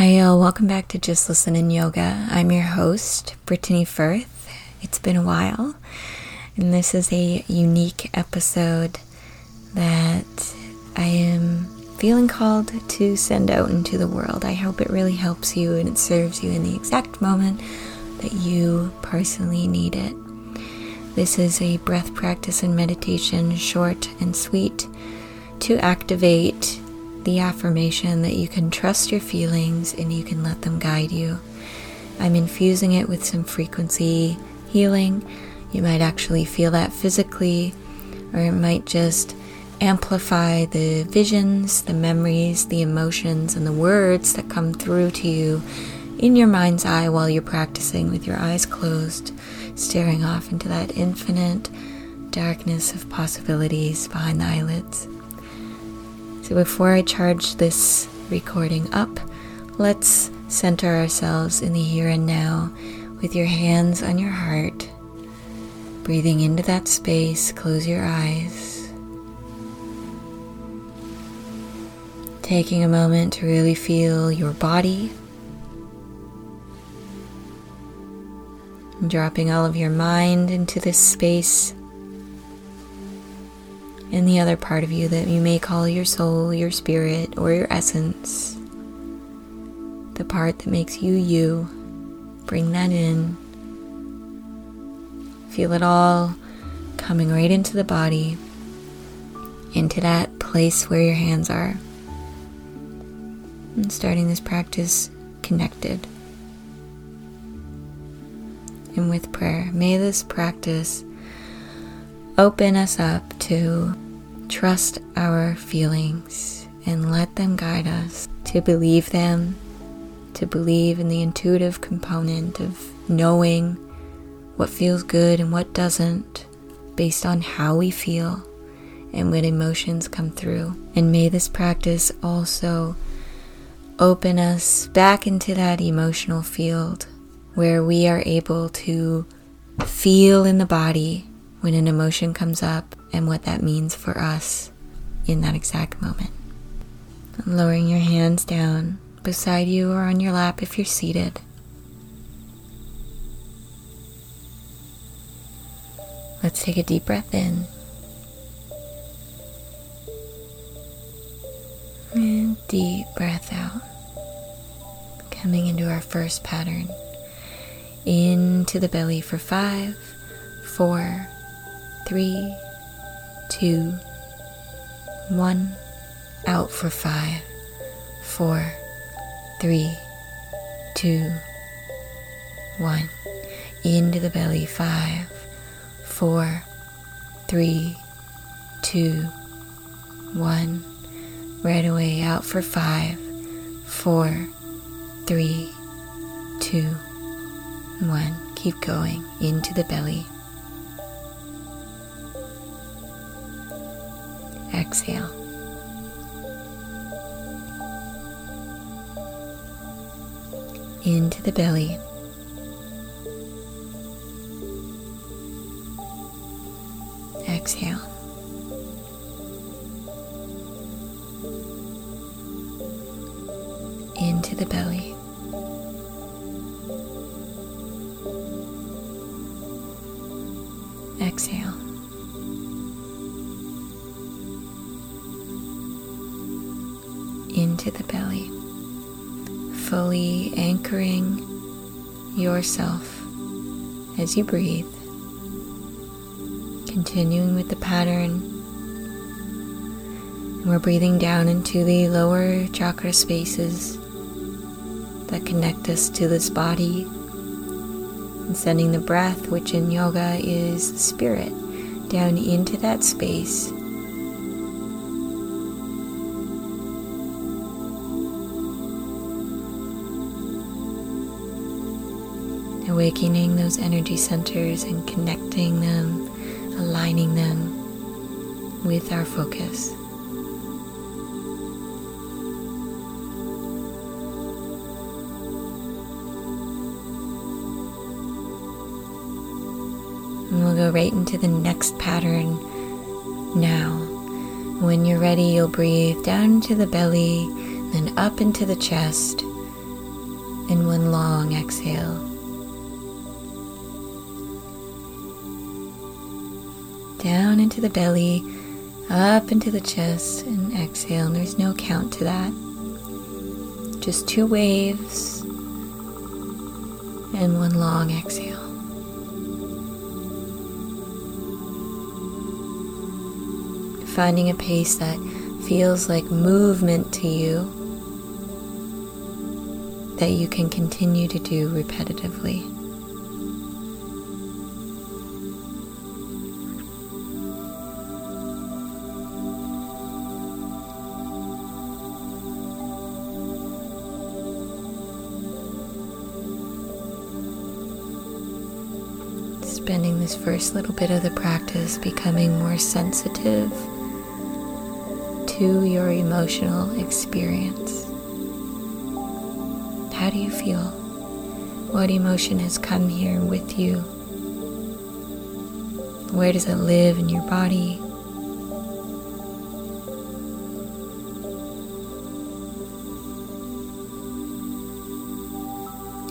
Hi, y'all. Welcome back to Just Listen in Yoga. I'm your host, Brittany Firth. It's been a while, and this is a unique episode that I am feeling called to send out into the world. I hope it really helps you and it serves you in the exact moment that you personally need it. This is a breath practice and meditation, short and sweet, to activate the affirmation that you can trust your feelings and you can let them guide you. I'm infusing it with some frequency healing. You might actually feel that physically, or it might just amplify the visions, the memories, the emotions, and the words that come through to you in your mind's eye while you're practicing with your eyes closed, staring off into that infinite darkness of possibilities behind the eyelids. So before I charge this recording up, let's center ourselves in the here and now with your hands on your heart. Breathing into that space, close your eyes. Taking a moment to really feel your body. Dropping all of your mind into this space and the other part of you that you may call your soul, your spirit, or your essence. The part that makes you you. Bring that in. Feel it all coming right into the body, into that place where your hands are. And starting this practice connected. And with prayer, may this practice open us up to trust our feelings and let them guide us, to believe them, to believe in the intuitive component of knowing what feels good and what doesn't based on how we feel and when emotions come through. And may this practice also open us back into that emotional field where we are able to feel in the body when an emotion comes up and what that means for us in that exact moment. lowering your hands down beside you or on your lap if you're seated. Let's take a deep breath in. And deep breath out. Coming into our first pattern. Into the belly for five, four, three, two, one. Out for five, four, three, two, one. Into the belly, five, four, three, two, one. Right away, out for five, four, three, two, one. Keep going into the belly. Exhale. Into the belly. Exhale. Into the belly. Into the belly, fully anchoring yourself as you breathe. Continuing with the pattern, we're breathing down into the lower chakra spaces that connect us to this body and sending the breath, which in yoga is spirit, down into that space awakening those energy centers and connecting them, aligning them with our focus. And we'll go right into the next pattern now. When you're ready, you'll breathe down into the belly, then up into the chest, and one long exhale. Down into the belly, up into the chest, and exhale. And there's no count to that. Just two waves and one long exhale. Finding a pace that feels like movement to you that you can continue to do repetitively. Spending this first little bit of the practice becoming more sensitive to your emotional experience. How do you feel? What emotion has come here with you? Where does it live in your body?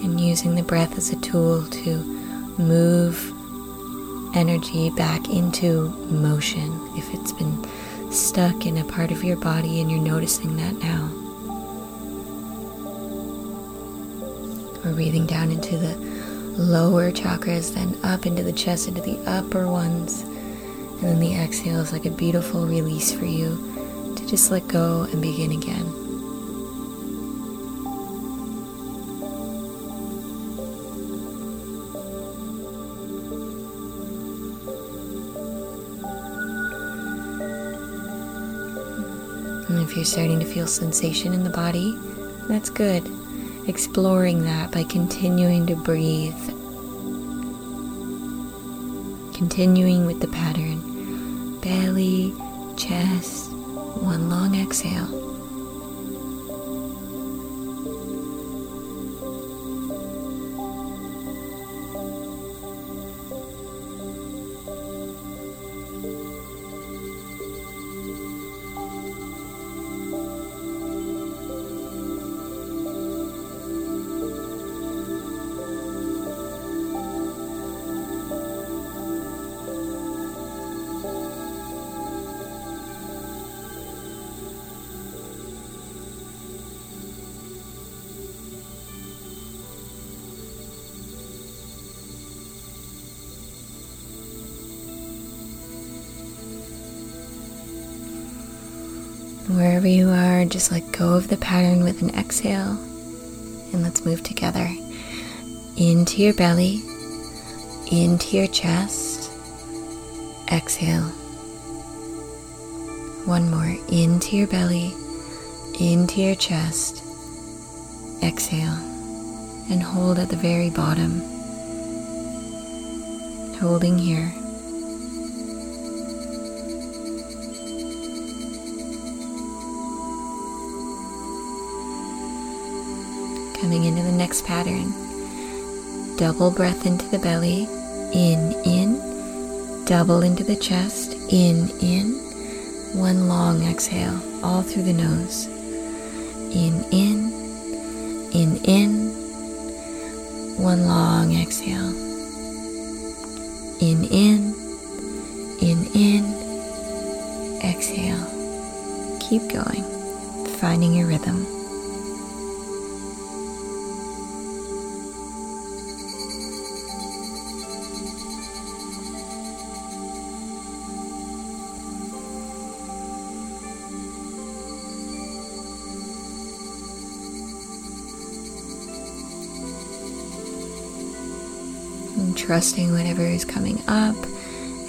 And using the breath as a tool to move energy back into motion if it's been stuck in a part of your body and you're noticing that now. We're breathing down into the lower chakras, then up into the chest, into the upper ones. And then the exhale is like a beautiful release for you to just let go and begin again. If you're starting to feel sensation in the body, that's good. Exploring that by continuing to breathe. Continuing with the pattern belly, chest, one long exhale. Wherever you are, just let go of the pattern with an exhale. And let's move together into your belly, into your chest. Exhale. One more into your belly, into your chest. Exhale. And hold at the very bottom. Holding here. Coming into the next pattern. Double breath into the belly, in, in, double into the chest, in, in, one long exhale, all through the nose. In, in, in, in, one long exhale. In, in, in, in, exhale. Keep going, finding your rhythm. And trusting whatever is coming up.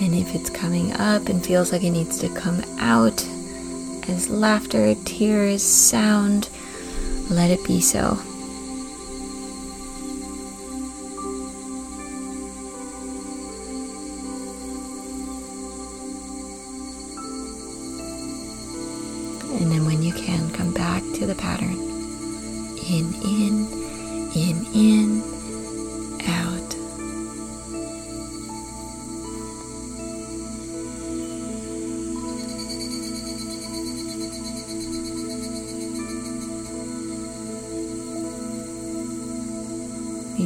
And if it's coming up and feels like it needs to come out as laughter, tears, sound, let it be so. And then when you can, come back to the pattern. In, in, in, in,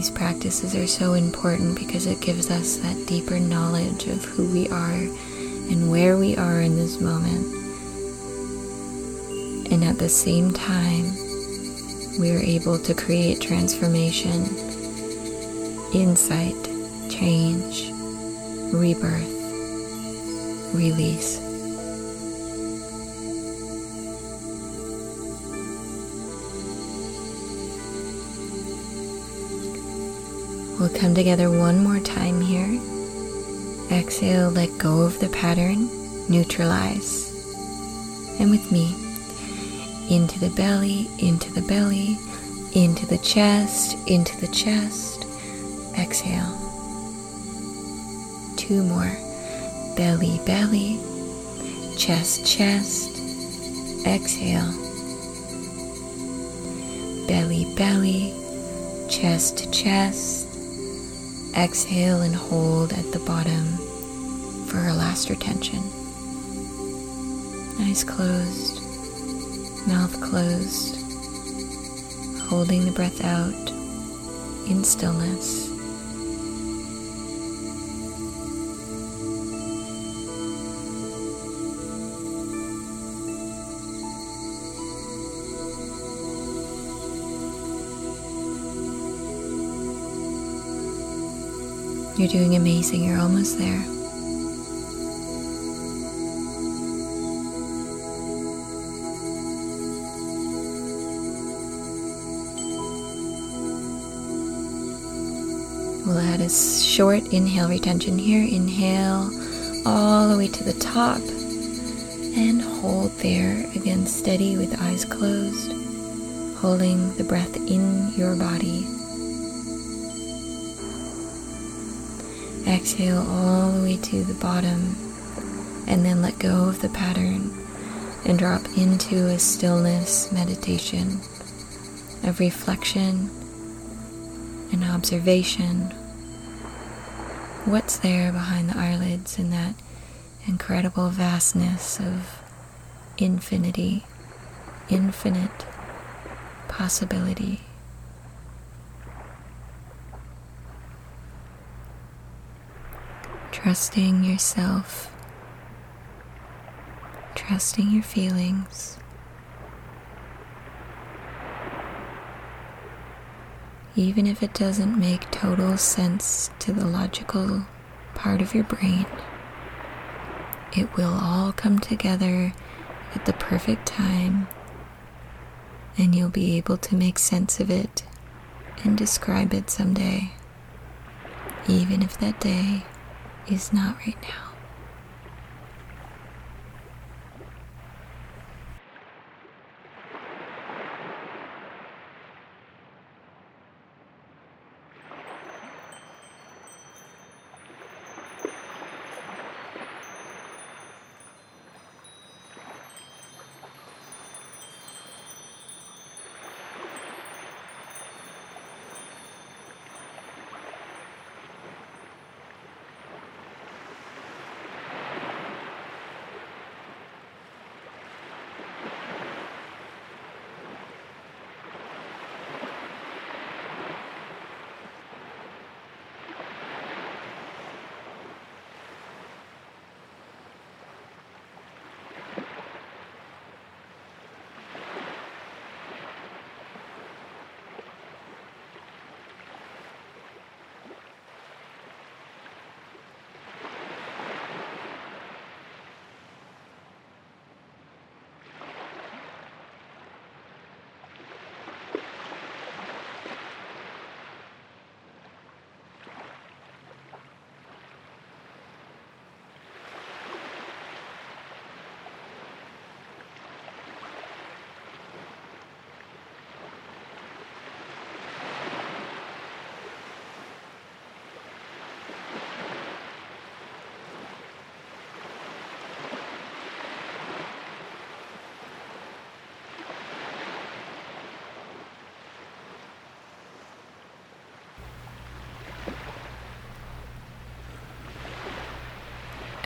These practices are so important because it gives us that deeper knowledge of who we are and where we are in this moment. And at the same time, we are able to create transformation, insight, change, rebirth, release. We'll come together one more time here. Exhale, let go of the pattern, neutralize. And with me, into the belly, into the belly, into the chest, into the chest. Exhale. Two more. Belly, belly, chest, chest. Exhale. Belly, belly, chest, chest Exhale and hold at the bottom for our last retention. Eyes closed, mouth closed, holding the breath out in stillness. You're doing amazing. You're almost there. We'll add a short inhale retention here. Inhale all the way to the top and hold there. Again, steady with eyes closed, holding the breath in your body. Exhale all the way to the bottom and then let go of the pattern and drop into a stillness meditation of reflection and observation. What's there behind the eyelids in that incredible vastness of infinity, infinite possibility. Trusting yourself, trusting your feelings. Even if it doesn't make total sense to the logical part of your brain, it will all come together at the perfect time, and you'll be able to make sense of it and describe it someday, even if that day is not right now.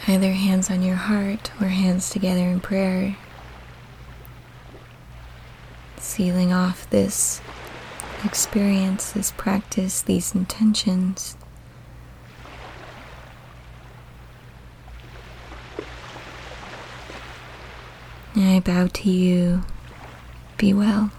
either hands on your heart or hands together in prayer, sealing off this experience, this practice, these intentions. I bow to you. Be well.